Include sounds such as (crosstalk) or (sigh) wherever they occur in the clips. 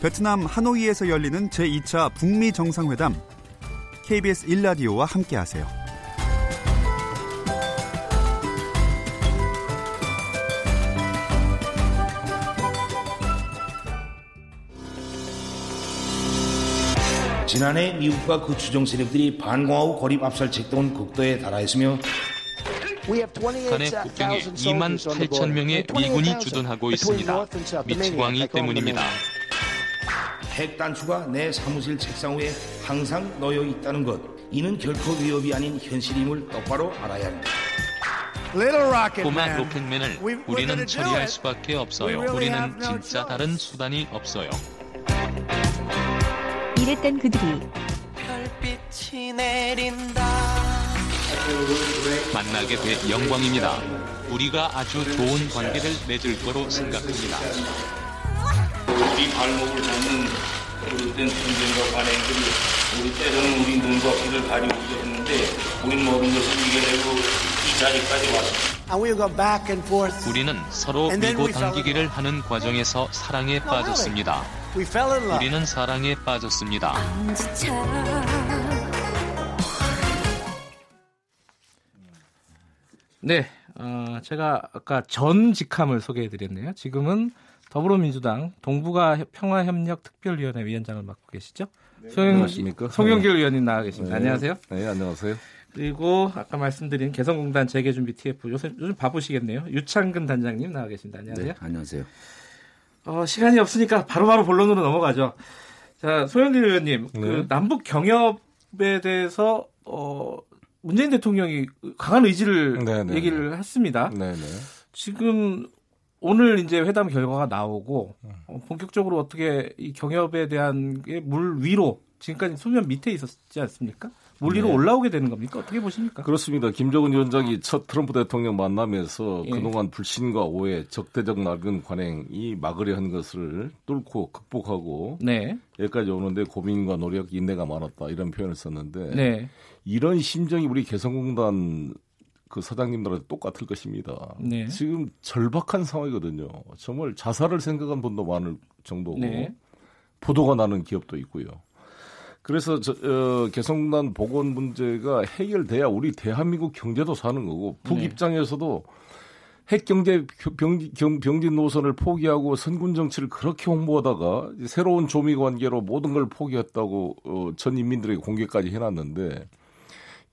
베트남 하노이에서 열리는 제2차 북미 정상회담 KBS 1라디오와 함께하세요. 지난해 미국과 그 추종 세력들이 반공하고 고립 압살 책동은 극도에 달하였으며 간해 국경에 2만 8천 명의 미군이 주둔하고 있습니다. 미치광이 때문입니다. 핵 단추가 내 사무실 책상 위에 항상 놓여 있다는 것. 이는 결코 위협이 아닌 현실임을 똑바로 알아야 합니다. 꼬마 로켓맨을 우리는 처리할 수밖에 없어요. 우리는 진짜 다른 수단이 없어요. 이랬던 그들이 별빛이 내린다. 만나게 돼 영광입니다. 우리가 아주 좋은 관계를 맺을 거로 생각합니다. 우리 발목을 잡는 그릇된 전쟁과 관행들이 우리 때로는 우리 눈과 귀를 가리우기도 했는데 우린 모든 것을 이겨내고 이 자리까지 왔습니다. 우리는 서로 밀고 당기기를 하는 과정에서 사랑에 빠졌습니다. 우리는 사랑에 빠졌습니다. 네, 어, 제가 아까 전 직함을 소개해드렸네요. 지금은 더불어민주당 동북아 평화협력 특별위원회 위원장을 맡고 계시죠? 네, 송영, 안녕하십니까? 송영길 의원님 나와 계십니다. 네. 안녕하세요. 네, 안녕하세요. 그리고 아까 말씀드린 개성공단 재개준비 TF 요새 요즘 바쁘시겠네요. 유창근 단장님 나와 계십니다. 안녕하세요. 네, 안녕하세요. 어, 시간이 없으니까 바로 바로 본론으로 넘어가죠. 자, 소영길 의원님, 그 네. 남북 경협에 대해서 어, 문재인 대통령이 강한 의지를 네, 네, 얘기를 했습니다. 네, 네. 지금 오늘 이제 회담 결과가 나오고 어, 본격적으로 어떻게 이 경협에 대한 게 물 위로 지금까지 수면 밑에 있었지 않습니까? 물 위로 네. 올라오게 되는 겁니까? 어떻게 보십니까? 그렇습니다. 김정은 위원장이 첫 트럼프 대통령 만나면서 예. 그동안 불신과 오해, 적대적 낡은 관행이 막으려 한 것을 뚫고 극복하고 네, 여기까지 오는데 고민과 노력, 인내가 많았다 이런 표현을 썼는데 네, 이런 심정이 우리 개성공단 그 사장님들한테 똑같을 것입니다. 네. 지금 절박한 상황이거든요. 정말 자살을 생각한 분도 많을 정도고 네. 보도가 나는 기업도 있고요. 그래서 저, 어, 개성공단 복원 문제가 해결돼야 우리 대한민국 경제도 사는 거고 북 네. 입장에서도 핵 경제 병- 경- 병진 노선을 포기하고 선군 정치를 그렇게 홍보하다가 새로운 조미 관계로 모든 걸 포기했다고 어, 전 인민들에게 공개까지 해놨는데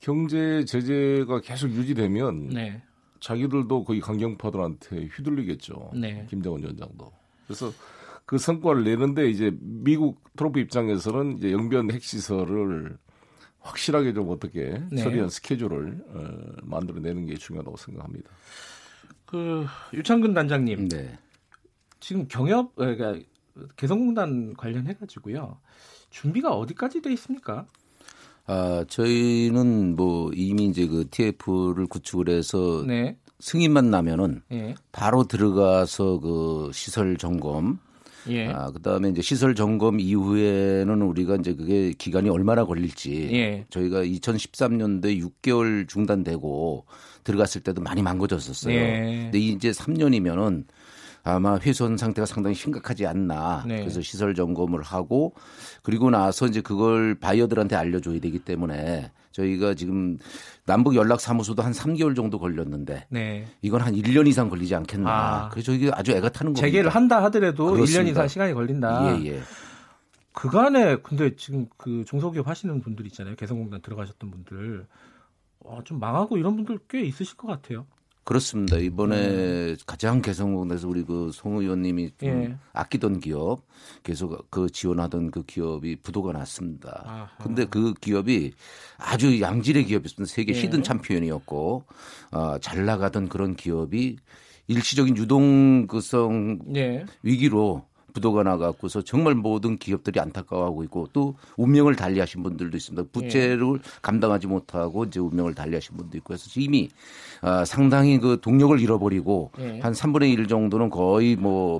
경제 제재가 계속 유지되면 네, 자기들도 거의 강경파들한테 휘둘리겠죠. 네. 김정은 위원장도. 그래서 그 성과를 내는데 이제 미국 트럼프 입장에서는 이제 영변 핵시설을 확실하게 좀 어떻게 네. 처리한 스케줄을 어, 만들어내는 게 중요하다고 생각합니다. 그 유창근 단장님 네. 지금 경협 어, 그러니까 개성공단 관련해 가지고요 준비가 어디까지 돼 있습니까? 아, 저희는 뭐 이미 이제 그 TF를 구축을 해서 네, 승인만 나면은 예, 바로 들어가서 그 시설 점검 예, 아, 그다음에 이제 시설 점검 이후에는 우리가 이제 그게 기간이 얼마나 걸릴지 예. 저희가 2013년도에 6개월 중단되고 들어갔을 때도 많이 망가졌었어요. 예. 근데 이제 3년이면은 아마 훼손 상태가 상당히 심각하지 않나. 네. 그래서 시설 점검을 하고 그리고 나서 이제 그걸 바이어들한테 알려줘야 되기 때문에 저희가 지금 남북 연락 사무소도 한 3개월 정도 걸렸는데 네. 이건 한 1년 이상 걸리지 않겠나. 아. 그래서 저희 아주 애가 타는 겁니다. 재개를 한다 하더라도 그렇습니다. 1년 이상 시간이 걸린다. 예, 예. 그간에 근데 지금 그 중소기업 하시는 분들 있잖아요. 개성공단 들어가셨던 분들 어, 좀 망하고 이런 분들 꽤 있으실 것 같아요. 그렇습니다. 이번에 가장 개성공단에서 우리 그 송 의원님이 좀 예. 아끼던 기업 계속 그 지원하던 그 기업이 부도가 났습니다. 아하. 근데 그 기업이 아주 양질의 기업이었습니다. 세계 예. 히든 챔피언이었고 어, 잘 나가던 그런 기업이 일시적인 유동성 예. 위기로 부도가 나갖고서 정말 모든 기업들이 안타까워하고 있고 또 운명을 달리하신 분들도 있습니다. 부채를 감당하지 못하고 이제 운명을 달리하신 분도 있고 해서 이미 아, 상당히 그 동력을 잃어버리고 예. 한 3분의 1 정도는 거의 뭐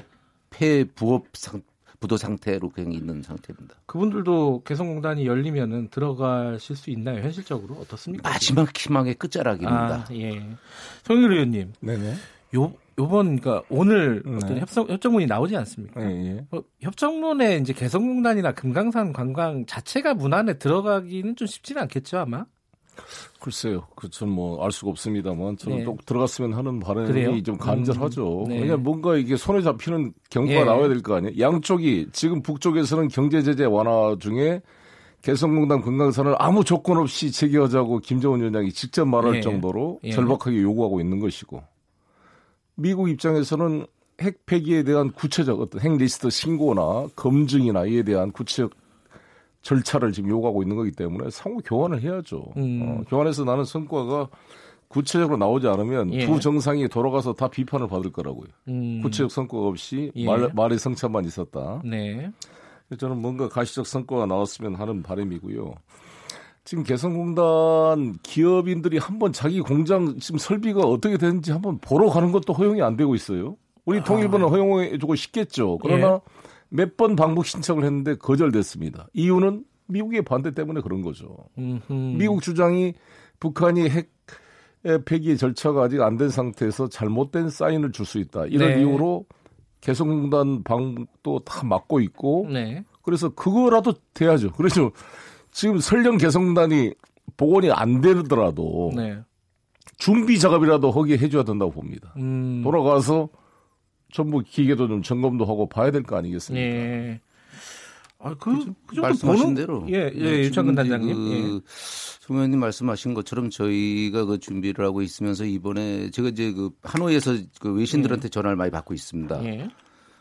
폐부업 상, 부도 상태로 그냥 있는 상태입니다. 그분들도 개성공단이 열리면은 들어가실 수 있나요? 현실적으로 어떻습니까? 마지막 희망의 끝자락입니다. 아, 예. 송일 의원님, 네네. 요 요번 그러니까 오늘 네. 어떤 협상 협정문이 나오지 않습니까? 예, 예. 어, 협정문에 이제 개성공단이나 금강산 관광 자체가 문안에 들어가기는 좀 쉽지는 않겠죠 아마. 글쎄요, 그전 뭐 알 수가 없습니다만 저는 네. 또 들어갔으면 하는 바람이 그래요? 좀 간절하죠. 음, 네. 왜냐 뭔가 이게 손에 잡히는 경과가 예. 나와야 될 거 아니에요. 양쪽이 지금 북쪽에서는 경제 제재 완화 중에 개성공단 금강산을 아무 조건 없이 재개하자고 김정은 위원장이 직접 말할 예. 정도로 예. 절박하게 요구하고 있는 것이고 미국 입장에서는 핵 폐기에 대한 구체적 어떤 핵 리스트 신고나 검증이나 이에 대한 구체적 절차를 지금 요구하고 있는 거기 때문에 상호 교환을 해야죠. 음. 어, 교환해서 나는 성과가 구체적으로 나오지 않으면 예. 두 정상이 돌아가서 다 비판을 받을 거라고요. 음. 구체적 성과가 없이 예. 말, 말의 성찬만 있었다. 네. 저는 뭔가 가시적 성과가 나왔으면 하는 바람이고요. 지금 개성공단 기업인들이 한번 자기 공장 지금 설비가 어떻게 되는지 한번 보러 가는 것도 허용이 안 되고 있어요. 우리 아. 통일부는 허용해주고 싶겠죠. 그러나 예. 몇번 방북 신청을 했는데 거절됐습니다. 이유는 미국의 반대 때문에 그런 거죠. 음흠. 미국 주장이 북한이 핵 폐기 절차가 아직 안 된 상태에서 잘못된 사인을 줄 수 있다. 이런 네. 이유로 개성공단 방북도 다 막고 있고 네. 그래서 그거라도 돼야죠. 그래서 지금 설령 개성공단이 복원이 안 되더라도 네. 준비 작업이라도 허기 해줘야 된다고 봅니다. 음. 돌아가서 전부 기계도 좀 점검도 하고 봐야 될 거 아니겠습니까? 예. 아, 그, 그 말씀하신 보는... 대로. 예, 예, 네, 유창근 단장님. 그, 예. 송 의원님 말씀하신 것처럼 저희가 그 준비를 하고 있으면서 이번에 제가 이제 그 하노이에서 그 외신들한테 예. 전화를 많이 받고 있습니다. 예.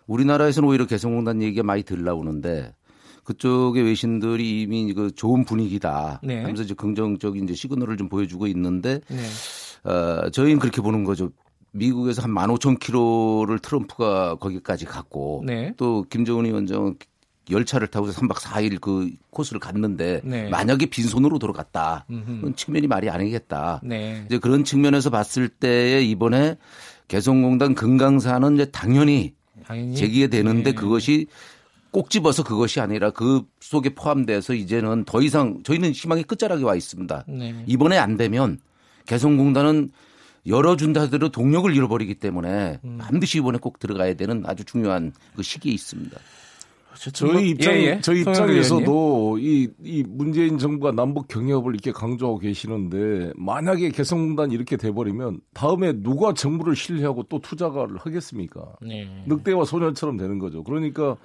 우리나라에서는 오히려 개성공단 얘기가 많이 들 나오는데 그쪽의 외신들이 이미 그 좋은 분위기다 네. 하면서 이제 긍정적인 이제 시그널을 좀 보여주고 있는데 네. 어, 저희는 그렇게 보는 거죠. 미국에서 한 15,000km를 트럼프가 거기까지 갔고 네. 또 김정은 위원장 열차를 타고 3박 4일 그 코스를 갔는데 네. 만약에 빈손으로 돌아갔다. 그런 측면이 말이 아니겠다. 네. 이제 그런 측면에서 봤을 때에 이번에 개성공단 금강산은 이제 당연히, 당연히? 제기가 되는데 네. 그것이 꼭 집어서 그것이 아니라 그 속에 포함돼서 이제는 더 이상 저희는 희망의 끝자락에 와 있습니다. 네. 이번에 안 되면 개성공단은 열어준다 하더라도 동력을 잃어버리기 때문에 음. 반드시 이번에 꼭 들어가야 되는 아주 중요한 그 시기에 있습니다. 저희 입장, 예, 예. 저희 입장에서도 이, 이 문재인 정부가 남북 경협을 이렇게 강조하고 계시는데 만약에 개성공단 이렇게 돼버리면 다음에 누가 정부를 신뢰하고 또 투자를 하겠습니까? 네. 늑대와 소년처럼 되는 거죠. 그러니까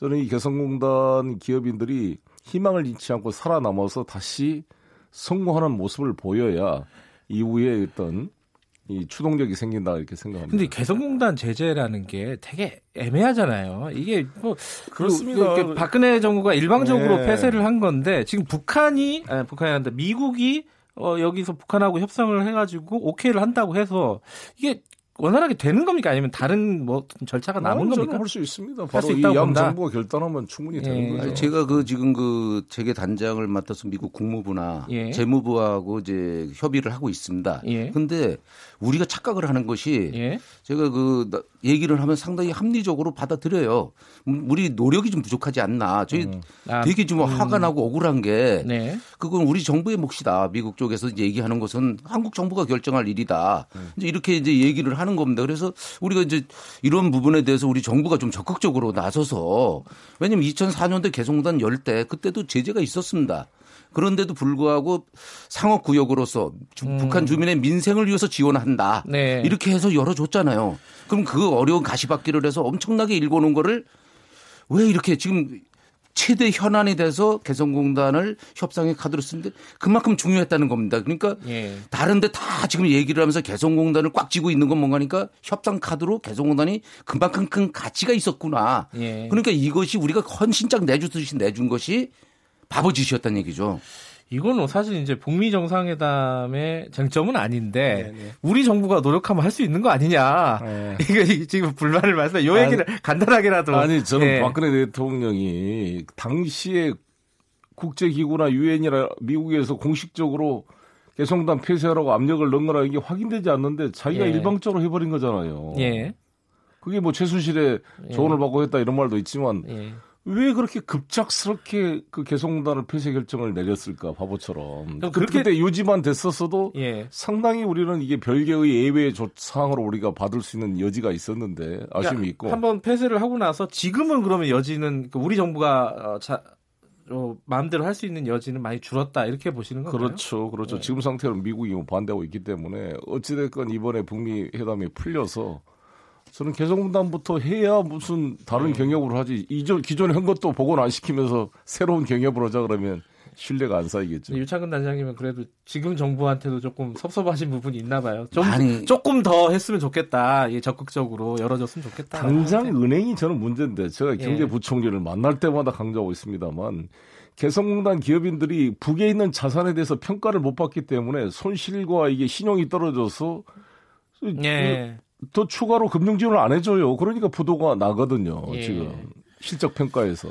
저는 이 개성공단 기업인들이 희망을 잃지 않고 살아남아서 다시 성공하는 모습을 보여야 이후에 어떤 이 추동력이 생긴다 이렇게 생각합니다. 근데 개성공단 제재라는 게 되게 애매하잖아요. 이게 뭐 그렇습니다. 그, 박근혜 정부가 일방적으로 네. 폐쇄를 한 건데 지금 북한이 아니, 북한이 한다 미국이 어, 여기서 북한하고 협상을 해가지고 오케이를 한다고 해서 이게 원활하게 되는 겁니까? 아니면 다른 뭐 절차가 남은 겁니까? 할 수 있습니다. 바로 이양 정부가 결단하면 충분히 예. 되는 거죠. 제가 그 지금 그 재계 단장을 맡아서 미국 국무부나 예. 재무부하고 이제 협의를 하고 있습니다. 예. 근데 우리가 착각을 하는 것이 예. 제가 그 얘기를 하면 상당히 합리적으로 받아들여요. 음, 우리 노력이 좀 부족하지 않나. 저희 음. 아, 되게 좀 음. 화가 나고 억울한 게 네. 그건 우리 정부의 몫이다. 미국 쪽에서 이제 얘기하는 것은 한국 정부가 결정할 일이다. 음. 이제 이렇게 이제 얘기를 하는 겁니다. 그래서 우리가 이제 이런 부분에 대해서 우리 정부가 좀 적극적으로 나서서 왜냐면 2004년도 개성공단 열 때 그때도 제재가 있었습니다. 그런데도 불구하고 상업 구역으로서 음. 북한 주민의 민생을 위해서 지원한다. 네. 이렇게 해서 열어줬잖아요. 그럼 그 어려운 가시밭길을 해서 엄청나게 일궈놓은 거를 왜 이렇게 지금 최대 현안이 돼서 개성공단을 협상의 카드로 쓰는데 그만큼 중요했다는 겁니다. 그러니까 예. 다른데 다 지금 얘기를 하면서 개성공단을 꽉 쥐고 있는 건 뭔가니까 협상 카드로 개성공단이 그만큼 큰 가치가 있었구나. 예. 그러니까 이것이 우리가 헌신짝 내주듯이 내준 것이 바보짓이었다는 얘기죠. 이거는 사실 이제 북미 정상회담의 쟁점은 아닌데 네네. 네. 우리 정부가 노력하면 할 수 있는 거 아니냐. 네. 이거 지금 불만을 말씀. 요 얘기를 아니, 간단하게라도. 아니 저는 네. 박근혜 대통령이 당시에 국제기구나 유엔이나 미국에서 공식적으로 개성단 폐쇄하라고 압력을 넣은 거라 이게 확인되지 않는데 자기가 예. 일방적으로 해버린 거잖아요. 예. 그게 뭐 최순실의 예. 조언을 받고 했다 이런 말도 있지만 예. 왜 그렇게 급작스럽게 그 개성공단을 폐쇄 결정을 내렸을까 바보처럼 그렇게 때 유지만 됐었어도 예. 상당히 우리는 이게 별개의 예외 사항으로 우리가 받을 수 있는 여지가 있었는데 아쉬움이 그러니까 있고 한번 폐쇄를 하고 나서 지금은 그러면 여지는 그 우리 정부가 어, 자, 어, 마음대로 할 수 있는 여지는 많이 줄었다 이렇게 보시는 건가요? 그렇죠, 그렇죠. 네. 지금 상태로는 미국이 뭐 반대하고 있기 때문에 어찌됐건 이번에 북미 회담이 풀려서 저는 개성공단부터 해야 무슨 다른 네. 경협을 하지. 이전 기존에 한 것도 복원 안 시키면서 새로운 경협을 하자 그러면 신뢰가 안 쌓이겠죠. 유창근 단장님은 그래도 지금 정부한테도 조금 섭섭하신 부분이 있나 봐요. 좀 아니, 조금 더 했으면 좋겠다. 예, 적극적으로 열어줬으면 좋겠다. 당장 은행이 저는 문제인데 제가 예. 경제부총리를 예. 만날 때마다 강조하고 있습니다만 개성공단 기업인들이 북에 있는 자산에 대해서 평가를 못 받기 때문에 손실과 이게 신용이 떨어져서 예. 더 추가로 금융 지원을 안 해줘요. 그러니까 부도가 나거든요. 예. 지금 실적 평가에서.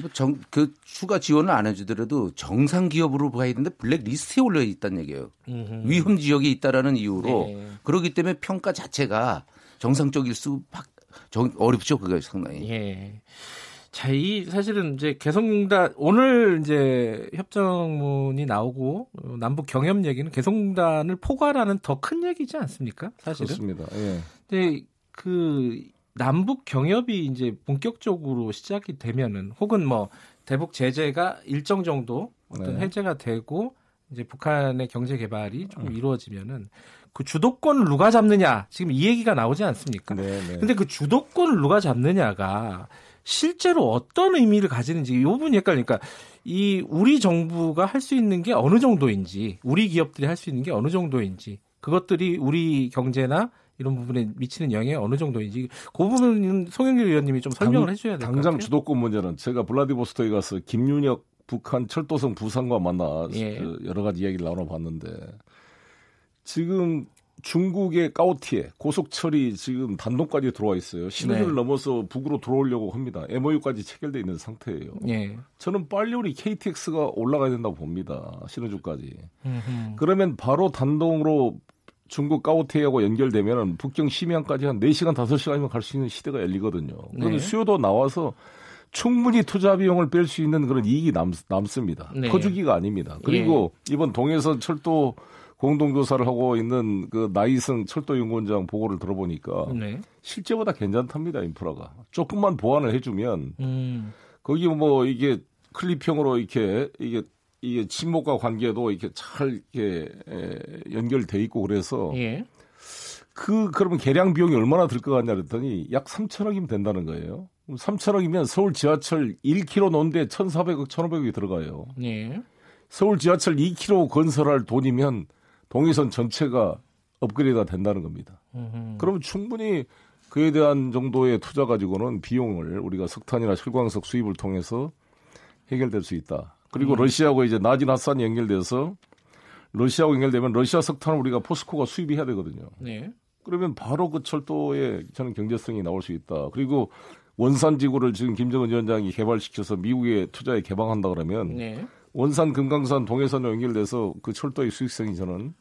뭐 정, 그 추가 지원을 안 해주더라도 정상 기업으로 봐야 되는데 블랙 리스트에 올려 있다는 얘기예요. 음흠. 위험 지역에 있다라는 이유로 네. 그렇기 때문에 평가 자체가 정상적일 수 어렵죠. 그게 상당히. 예. 자, 이 사실은 이제 개성공단 오늘 이제 협정문이 나오고 남북 경협 얘기는 개성공단을 포괄하는 더 큰 얘기지 않습니까? 사실은. 그렇습니다. 예. 근데 그 남북 경협이 이제 본격적으로 시작이 되면은 혹은 뭐 대북 제재가 일정 정도 어떤 네. 해제가 되고 이제 북한의 경제 개발이 좀 음. 이루어지면은 그 주도권을 누가 잡느냐 지금 이 얘기가 나오지 않습니까? 네, 네. 근데 그 주도권을 누가 잡느냐가 실제로 어떤 의미를 가지는지 이 부분이 헷갈리니까 이 우리 정부가 할 수 있는 게 어느 정도인지 우리 기업들이 할 수 있는 게 어느 정도인지 그것들이 우리 경제나 이런 부분에 미치는 영향이 어느 정도인지 그 부분은 송영길 의원님이 좀 설명을 당, 해줘야 될 것 같아요. 당장 주도권 문제는 제가 블라디보스토크에 가서 김윤혁 북한 철도성 부상과 만나 예. 그 여러 가지 이야기를 나눠봤는데 지금 중국의 까오티에 고속철이 지금 단독까지 들어와 있어요. 신호를 네. 넘어서 북으로 들어오려고 합니다. MOU까지 체결돼 있는 상태예요. 예. 저는 빨리 우리 KTX가 올라가야 된다고 봅니다. 신호주까지. 그러면 바로 단독으로 중국 까오테이하고 연결되면 북경 심양까지 한 4시간 5시간이면 갈 수 있는 시대가 열리거든요. 그런데 네. 수요도 나와서 충분히 투자 비용을 뺄 수 있는 그런 이익이 남, 남습니다. 네. 커주기가 아닙니다. 그리고 예. 이번 동해선 철도 공동조사를 하고 있는 그 나이승 철도연구원장 보고를 들어보니까 네. 실제보다 괜찮답니다 인프라가 조금만 보완을 해주면 음. 거기 뭐 이게 클립형으로 이렇게 이게 이게 친목과 관계도 이렇게 잘 이렇게 연결돼 있고 그래서 예. 그 그러면 개량 비용이 얼마나 들 것 같냐 그랬더니 약 3천억이면 된다는 거예요. 3천억이면 서울 지하철 1km 놓는데 1,400억, 1,500억이 들어가요. 예. 서울 지하철 2km 건설할 돈이면 동의선 전체가 업그레이드가 된다는 겁니다. 음흠. 그러면 충분히 그에 대한 정도의 투자 가지고는 비용을 우리가 석탄이나 철광석 수입을 통해서 해결될 수 있다. 그리고 음. 러시아하고 이제 나진 핫산이 연결돼서 러시아하고 연결되면 러시아 석탄을 우리가 포스코가 수입이 해야 되거든요. 네. 그러면 바로 그 철도에 저는 경제성이 나올 수 있다. 그리고 원산 지구를 지금 김정은 위원장이 개발시켜서 미국에 투자에 개방한다 그러면 네. 원산 금강산 동해선에 연결돼서 그 철도의 수익성이 저는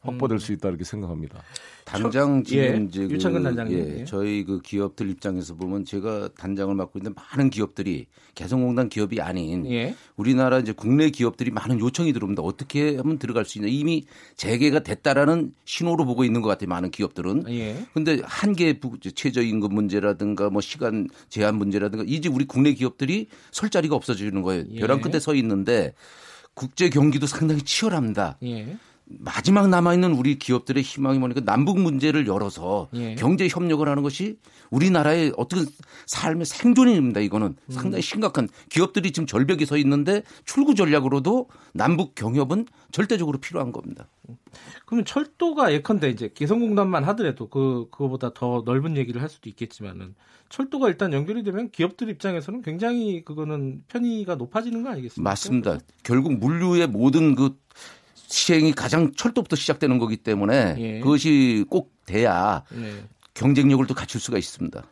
확보될 음. 수 있다 이렇게 생각합니다. 당장 지금 예, 유창근 단장님 예, 저희 그 기업들 입장에서 보면 제가 단장을 맡고 있는 많은 기업들이 개성공단 기업이 아닌 예. 우리나라 이제 국내 기업들이 많은 요청이 들어옵니다. 어떻게 하면 들어갈 수 있냐 이미 재개가 됐다라는 신호로 보고 있는 것 같아요. 많은 기업들은. 예. 근데 한계 최저임금 문제라든가 뭐 시간 제한 문제라든가 이제 우리 국내 기업들이 설 자리가 없어지는 거예요. 예. 벼랑 끝에 서 있는데 국제 경기도 상당히 치열합니다. 예. 마지막 남아있는 우리 기업들의 희망이 뭐니까 남북 문제를 열어서 예. 경제 협력을 하는 것이 우리나라의 어떤 삶의 생존입니다. 이거는 음. 상당히 심각한 기업들이 지금 절벽에 서 있는데 출구 전략으로도 남북 경협은 절대적으로 필요한 겁니다. 그러면 철도가 예컨대 이제 개성공단만 하더라도 그 그거보다 더 넓은 얘기를 할 수도 있겠지만은 철도가 일단 연결이 되면 기업들 입장에서는 굉장히 그거는 편의가 높아지는 거 아니겠습니까? 맞습니다. 결국 물류의 모든 그 시행이 가장 철도부터 시작되는 거기 때문에 예. 그것이 꼭 돼야 예. 경쟁력을 또 갖출 수가 있습니다.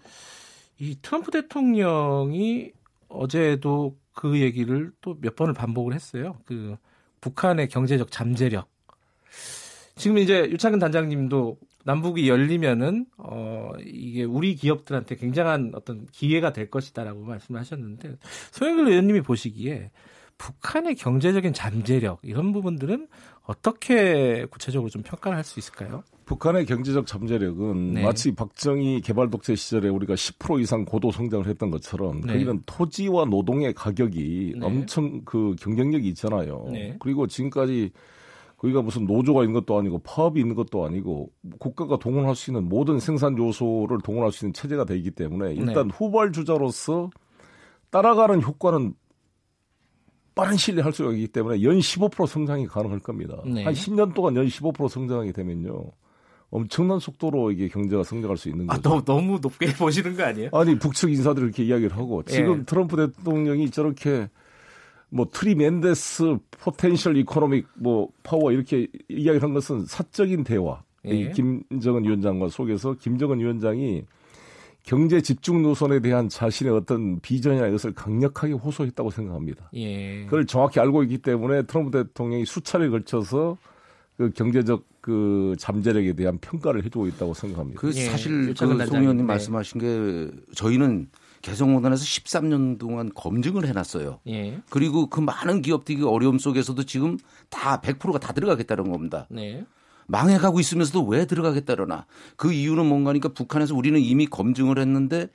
이 트럼프 대통령이 어제도 그 얘기를 또 몇 번을 반복을 했어요. 그 북한의 경제적 잠재력. 지금 이제 유창근 단장님도 남북이 열리면은 어 이게 우리 기업들한테 굉장한 어떤 기회가 될 것이다라고 말씀하셨는데 소영길 의원님이 보시기에 북한의 경제적인 잠재력 이런 부분들은 어떻게 구체적으로 좀 평가를 할 수 있을까요? 북한의 경제적 잠재력은 네. 마치 박정희 개발 독재 시절에 우리가 10% 이상 고도 성장을 했던 것처럼 네. 거기는 토지와 노동의 가격이 네. 엄청 그 경쟁력이 있잖아요. 네. 그리고 지금까지 거기가 무슨 노조가 있는 것도 아니고 파업이 있는 것도 아니고 국가가 동원할 수 있는 모든 생산 요소를 동원할 수 있는 체제가 되기 때문에 일단 네. 후발주자로서 따라가는 효과는 빠른 시일에 할 수가 있기 때문에 연 15% 성장이 가능할 겁니다. 네. 한 10년 동안 연 15% 성장하게 되면요. 엄청난 속도로 이게 경제가 성장할 수 있는 아, 거죠. 아, 너무, 너무 높게 (laughs) 보시는 거 아니에요? 아니, 북측 인사들이 이렇게 이야기를 하고 지금 예. 트럼프 대통령이 저렇게 뭐 tremendous potential economic 뭐 파워 이렇게 이야기를 한 것은 사적인 대화. 예. 김정은 위원장과 속에서 김정은 위원장이 경제 집중 노선에 대한 자신의 어떤 비전이나 이것을 강력하게 호소했다고 생각합니다. 예. 그걸 정확히 알고 있기 때문에 트럼프 대통령이 수차례 걸쳐서 그 경제적 그 잠재력에 대한 평가를 해주고 있다고 생각합니다. 그 예. 사실 그송 의원님 네. 말씀하신 게 저희는 개성공단에서 13년 동안 검증을 해놨어요. 예. 그리고 그 많은 기업들이 어려움 속에서도 지금 다 100%가 다 들어가겠다는 겁니다. 네. 망해가고 있으면서도 왜 들어가겠다려나. 그 이유는 뭔가니까 북한에서 우리는 이미 검증을 했는데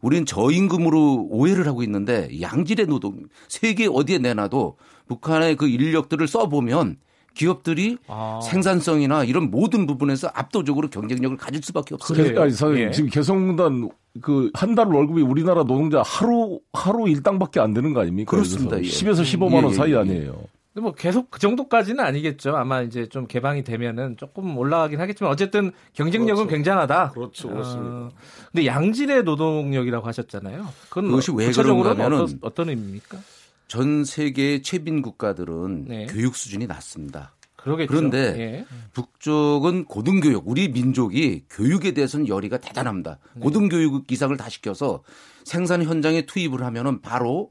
우리는 저임금으로 오해를 하고 있는데 양질의 노동 세계 어디에 내놔도 북한의 그 인력들을 써보면 기업들이 아. 생산성이나 이런 모든 부분에서 압도적으로 경쟁력을 가질 수밖에 없어요. 그러니까 예. 지금 개성공단 그 한 달 월급이 우리나라 노동자 하루 하루 일당밖에 안 되는 거 아닙니까? 그렇습니다. 예. 10에서 15만 원 예, 예, 사이 예. 아니에요. 뭐 계속 그 정도까지는 아니겠죠. 아마 이제 좀 개방이 되면은 조금 올라가긴 하겠지만 어쨌든 경쟁력은 그렇죠. 굉장하다. 그렇죠. 그렇습니다. 어, 근데 양질의 노동력이라고 하셨잖아요. 그건 그것이 왜 그런가면은 어떤, 어떤 의미입니까? 전 세계 최빈 국가들은 네. 교육 수준이 낮습니다. 그러겠죠. 그런데 예. 북쪽은 고등교육, 우리 민족이 교육에 대해서는 열의가 대단합니다. 네. 고등교육 이상을 다 시켜서 생산 현장에 투입을 하면은 바로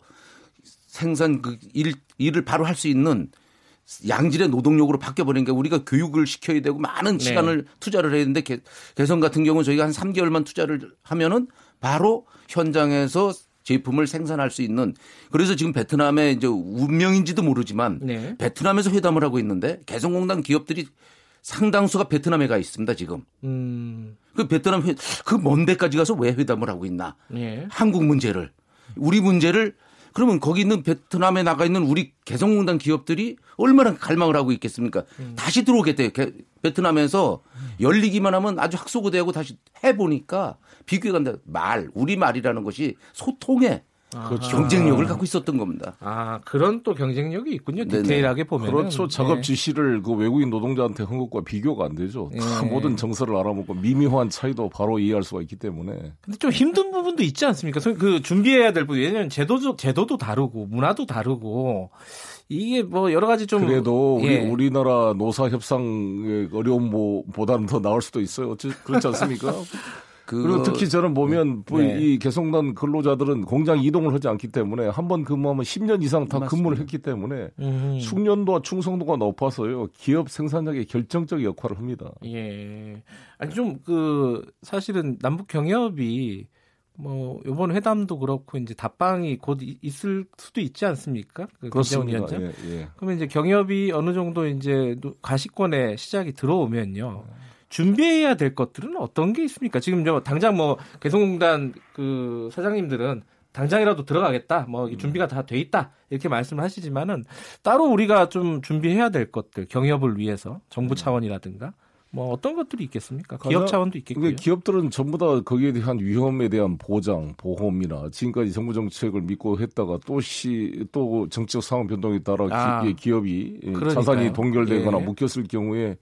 생산 그 일, 일을 바로 할 수 있는 양질의 노동력으로 바뀌어버리니까 우리가 교육을 시켜야 되고 많은 네. 시간을 투자를 해야 되는데 개, 개성 같은 경우는 저희가 한 3개월만 투자를 하면은 바로 현장에서 제품을 생산할 수 있는 그래서 지금 베트남의 이제 운명인지도 모르지만 네. 베트남에서 회담을 하고 있는데 개성공단 기업들이 상당수가 베트남에 가 있습니다 지금. 음. 그 베트남 회, 그먼 데까지 가서 왜 회담을 하고 있나? 네. 한국 문제를 우리 문제를 그러면 거기 있는 베트남에 나가 있는 우리 개성공단 기업들이 얼마나 갈망을 하고 있겠습니까? 음. 다시 들어오겠대요. 베트남에서 열리기만 하면 아주 학소고대하고 다시 해보니까 비교가 말, 우리 말이라는 것이 소통의 그렇죠. 경쟁력을 갖고 있었던 겁니다. 아 그런 또 경쟁력이 있군요. 디테일하게 보면 그렇죠. 작업 네. 지시를 그 외국인 노동자한테 한 것과 비교가 안 되죠. 다 네. 모든 정서를 알아먹고 미미한 차이도 바로 이해할 수가 있기 때문에. 근데 좀 힘든 부분도 있지 않습니까? 그 준비해야 될 부분. 왜냐하면 제도도 제도도 다르고 문화도 다르고 이게 뭐 여러 가지 좀 그래도 우리 예. 우리나라 노사 협상의 어려움 보다는 더 나을 수도 있어요. 그렇지 않습니까? (laughs) 그리고 특히 저는 보면 네. 네. 이 개성난 근로자들은 공장 이동을 하지 않기 때문에 한 번 근무하면 10년 이상 다 맞습니다. 근무를 했기 때문에 음. 숙련도와 충성도가 높아서요 기업 생산력에 결정적 역할을 합니다. 예. 아니 좀 그 사실은 남북 경협이 뭐 이번 회담도 그렇고 이제 답방이 곧 있을 수도 있지 않습니까? 그 그렇습니다. 예, 예. 그러면 이제 경협이 어느 정도 이제 가시권에 시작이 들어오면요. 준비해야 될 것들은 어떤 게 있습니까? 지금 저 당장 뭐 개성공단 그 사장님들은 당장이라도 들어가겠다. 뭐 음. 준비가 다 돼 있다. 이렇게 말씀을 하시지만은 따로 우리가 좀 준비해야 될 것들 경협을 위해서 정부 음. 차원이라든가 뭐 어떤 것들이 있겠습니까? 기업 차원도 있겠고요. 기업들은 전부 다 거기에 대한 위험에 대한 보장, 보험이나 지금까지 정부 정책을 믿고 했다가 또시 또 정책 상황 변동에 따라 아, 기, 업이 자산이 동결되거나 예. 묶였을 경우에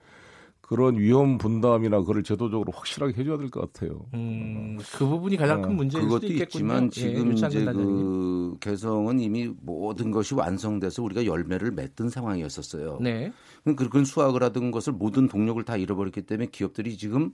그런 위험 분담이나 그걸 제도적으로 확실하게 해줘야 될 것 같아요. 음, 그 부분이 가장 큰 어, 문제일 수도 있겠군요. 있지만 예, 지금 예, 이제 그 개성은 이미 모든 것이 완성돼서 우리가 열매를 맺던 상황이었었어요. 네. 그런 수확을 하던 것을 모든 동력을 다 잃어버렸기 때문에 기업들이 지금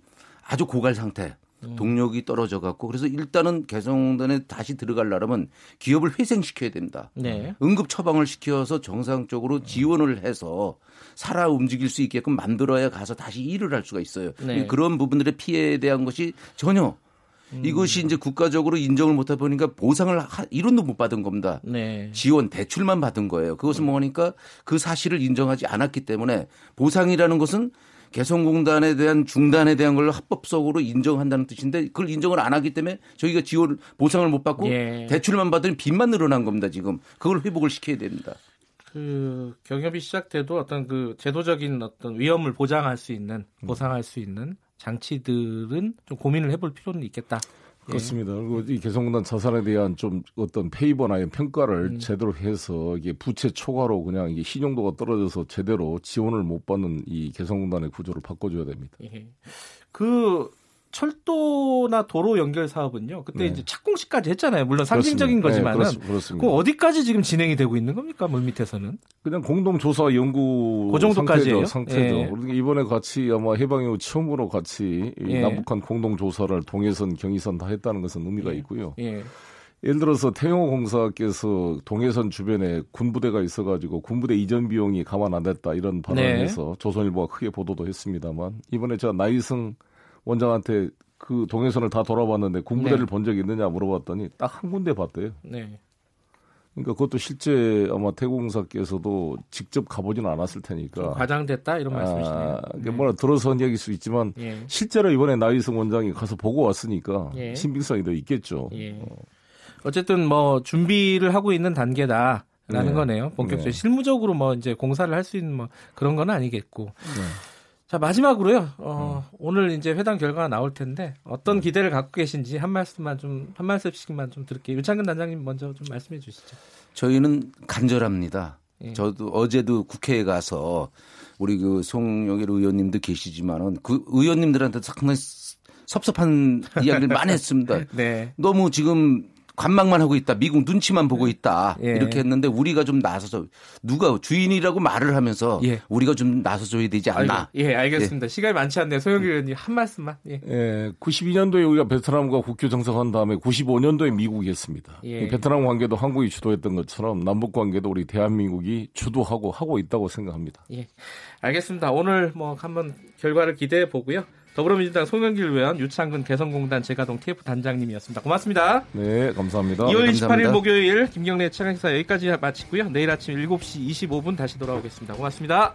아주 고갈 상태. 음. 동력이 떨어져 갖고 그래서 일단은 개성공단에 다시 들어가려면 기업을 회생시켜야 된다. 네. 응급 처방을 시켜서 정상적으로 지원을 해서 살아 움직일 수 있게끔 만들어야 가서 다시 일을 할 수가 있어요. 네. 그런 부분들의 피해에 대한 것이 전혀 음. 이것이 이제 국가적으로 인정을 못하 보니까 보상을 하, 이론도 못 받은 겁니다. 네. 지원 대출만 받은 거예요. 그것은 뭐니까 그 사실을 인정하지 않았기 때문에 보상이라는 것은 개성공단에 대한 중단에 대한 걸 합법적으로 인정한다는 뜻인데 그걸 인정을 안 하기 때문에 저희가 지원 보상을 못 받고 예. 대출만 받으니 빚만 늘어난 겁니다. 지금 그걸 회복을 시켜야 됩니다. 그 경협이 시작돼도 어떤 그 제도적인 어떤 위험을 보장할 수 있는 보상할 수 있는 장치들은 좀 고민을 해볼 필요는 있겠다. 예. 그렇습니다. 그리고 이 개성공단 자산에 대한 좀 어떤 페이버나 평가를 음. 제대로 해서 이게 부채 초과로 그냥 이게 신용도가 떨어져서 제대로 지원을 못 받는 이 개성공단의 구조를 바꿔줘야 됩니다. 예. 그 철도나 도로 연결 사업은요. 그때 네. 이제 착공식까지 했잖아요. 물론 상징적인 그렇습니다. 거지만은. 네, 그렇습니다. 그 어디까지 지금 진행이 되고 있는 겁니까? 물 밑에서는? 그냥 공동 조사 연구 그 정도까지예요. 상태죠. 예. 그러니까 이번에 같이 아마 해방 이후 처음으로 같이 예. 남북한 공동 조사를 동해선, 경의선 다 했다는 것은 의미가 예. 있고요. 예. 예를 들어서 태영호 공사께서 동해선 주변에 군부대가 있어가지고 군부대 이전 비용이 감안 안 됐다 이런 발언에서 네. 조선일보가 크게 보도도 했습니다만 이번에 제가 나이승 원장한테 그 동해선을 다 돌아봤는데 군부대를 네. 본 적이 있느냐 물어봤더니 딱 한 군데 봤대요. 네. 그러니까 그것도 실제 아마 태공사께서도 직접 가보지는 않았을 테니까 과장됐다 이런 말씀이시네요. 아, 네. 뭐라 들어서 얘기일 수 있지만 예. 실제로 이번에 나이승 원장이 가서 보고 왔으니까 예. 신빙성이 더 있겠죠. 예. 어. 어쨌든 뭐 준비를 하고 있는 단계다 라는 네. 거네요. 본격적으로 네. 실무적으로 뭐 이제 공사를 할 수 있는 뭐 그런 건 아니겠고. 네. 자 마지막으로요. 어, 음. 오늘 이제 회담 결과가 나올 텐데 어떤 음. 기대를 갖고 계신지 한 말씀만 좀 한 말씀씩만 좀 들을게요. 윤창근 단장님 먼저 좀 말씀해 주시죠. 저희는 간절합니다. 예. 저도 어제도 국회에 가서 우리 그 송영일 의원님도 계시지만은 그 의원님들한테 상당히 섭섭한 이야기를 많이 했습니다. (laughs) 네. 너무 지금 관망만 하고 있다. 미국 눈치만 보고 있다. 예. 이렇게 했는데 우리가 좀 나서서 누가 주인이라고 말을 하면서 예. 우리가 좀 나서줘야 되지 않나. 아이고, 예, 알겠습니다. 예. 시간이 많지 않네요. 소영기 의원님 한 말씀만. 예. 예. 92년도에 우리가 베트남과 국교 정상한 다음에 95년도에 미국이 했습니다. 예. 베트남 관계도 한국이 주도했던 것처럼 남북 관계도 우리 대한민국이 주도하고 하고 있다고 생각합니다. 예. 알겠습니다. 오늘 뭐 한번 결과를 기대해 보고요. 더불어민주당 송영길 의원, 유창근 개성공단 재가동 TF 단장님이었습니다. 고맙습니다. 네, 감사합니다. 2월 28일 목요일 김경래 최강사 여기까지 마치고요. 내일 아침 7시 25분 다시 돌아오겠습니다. 고맙습니다.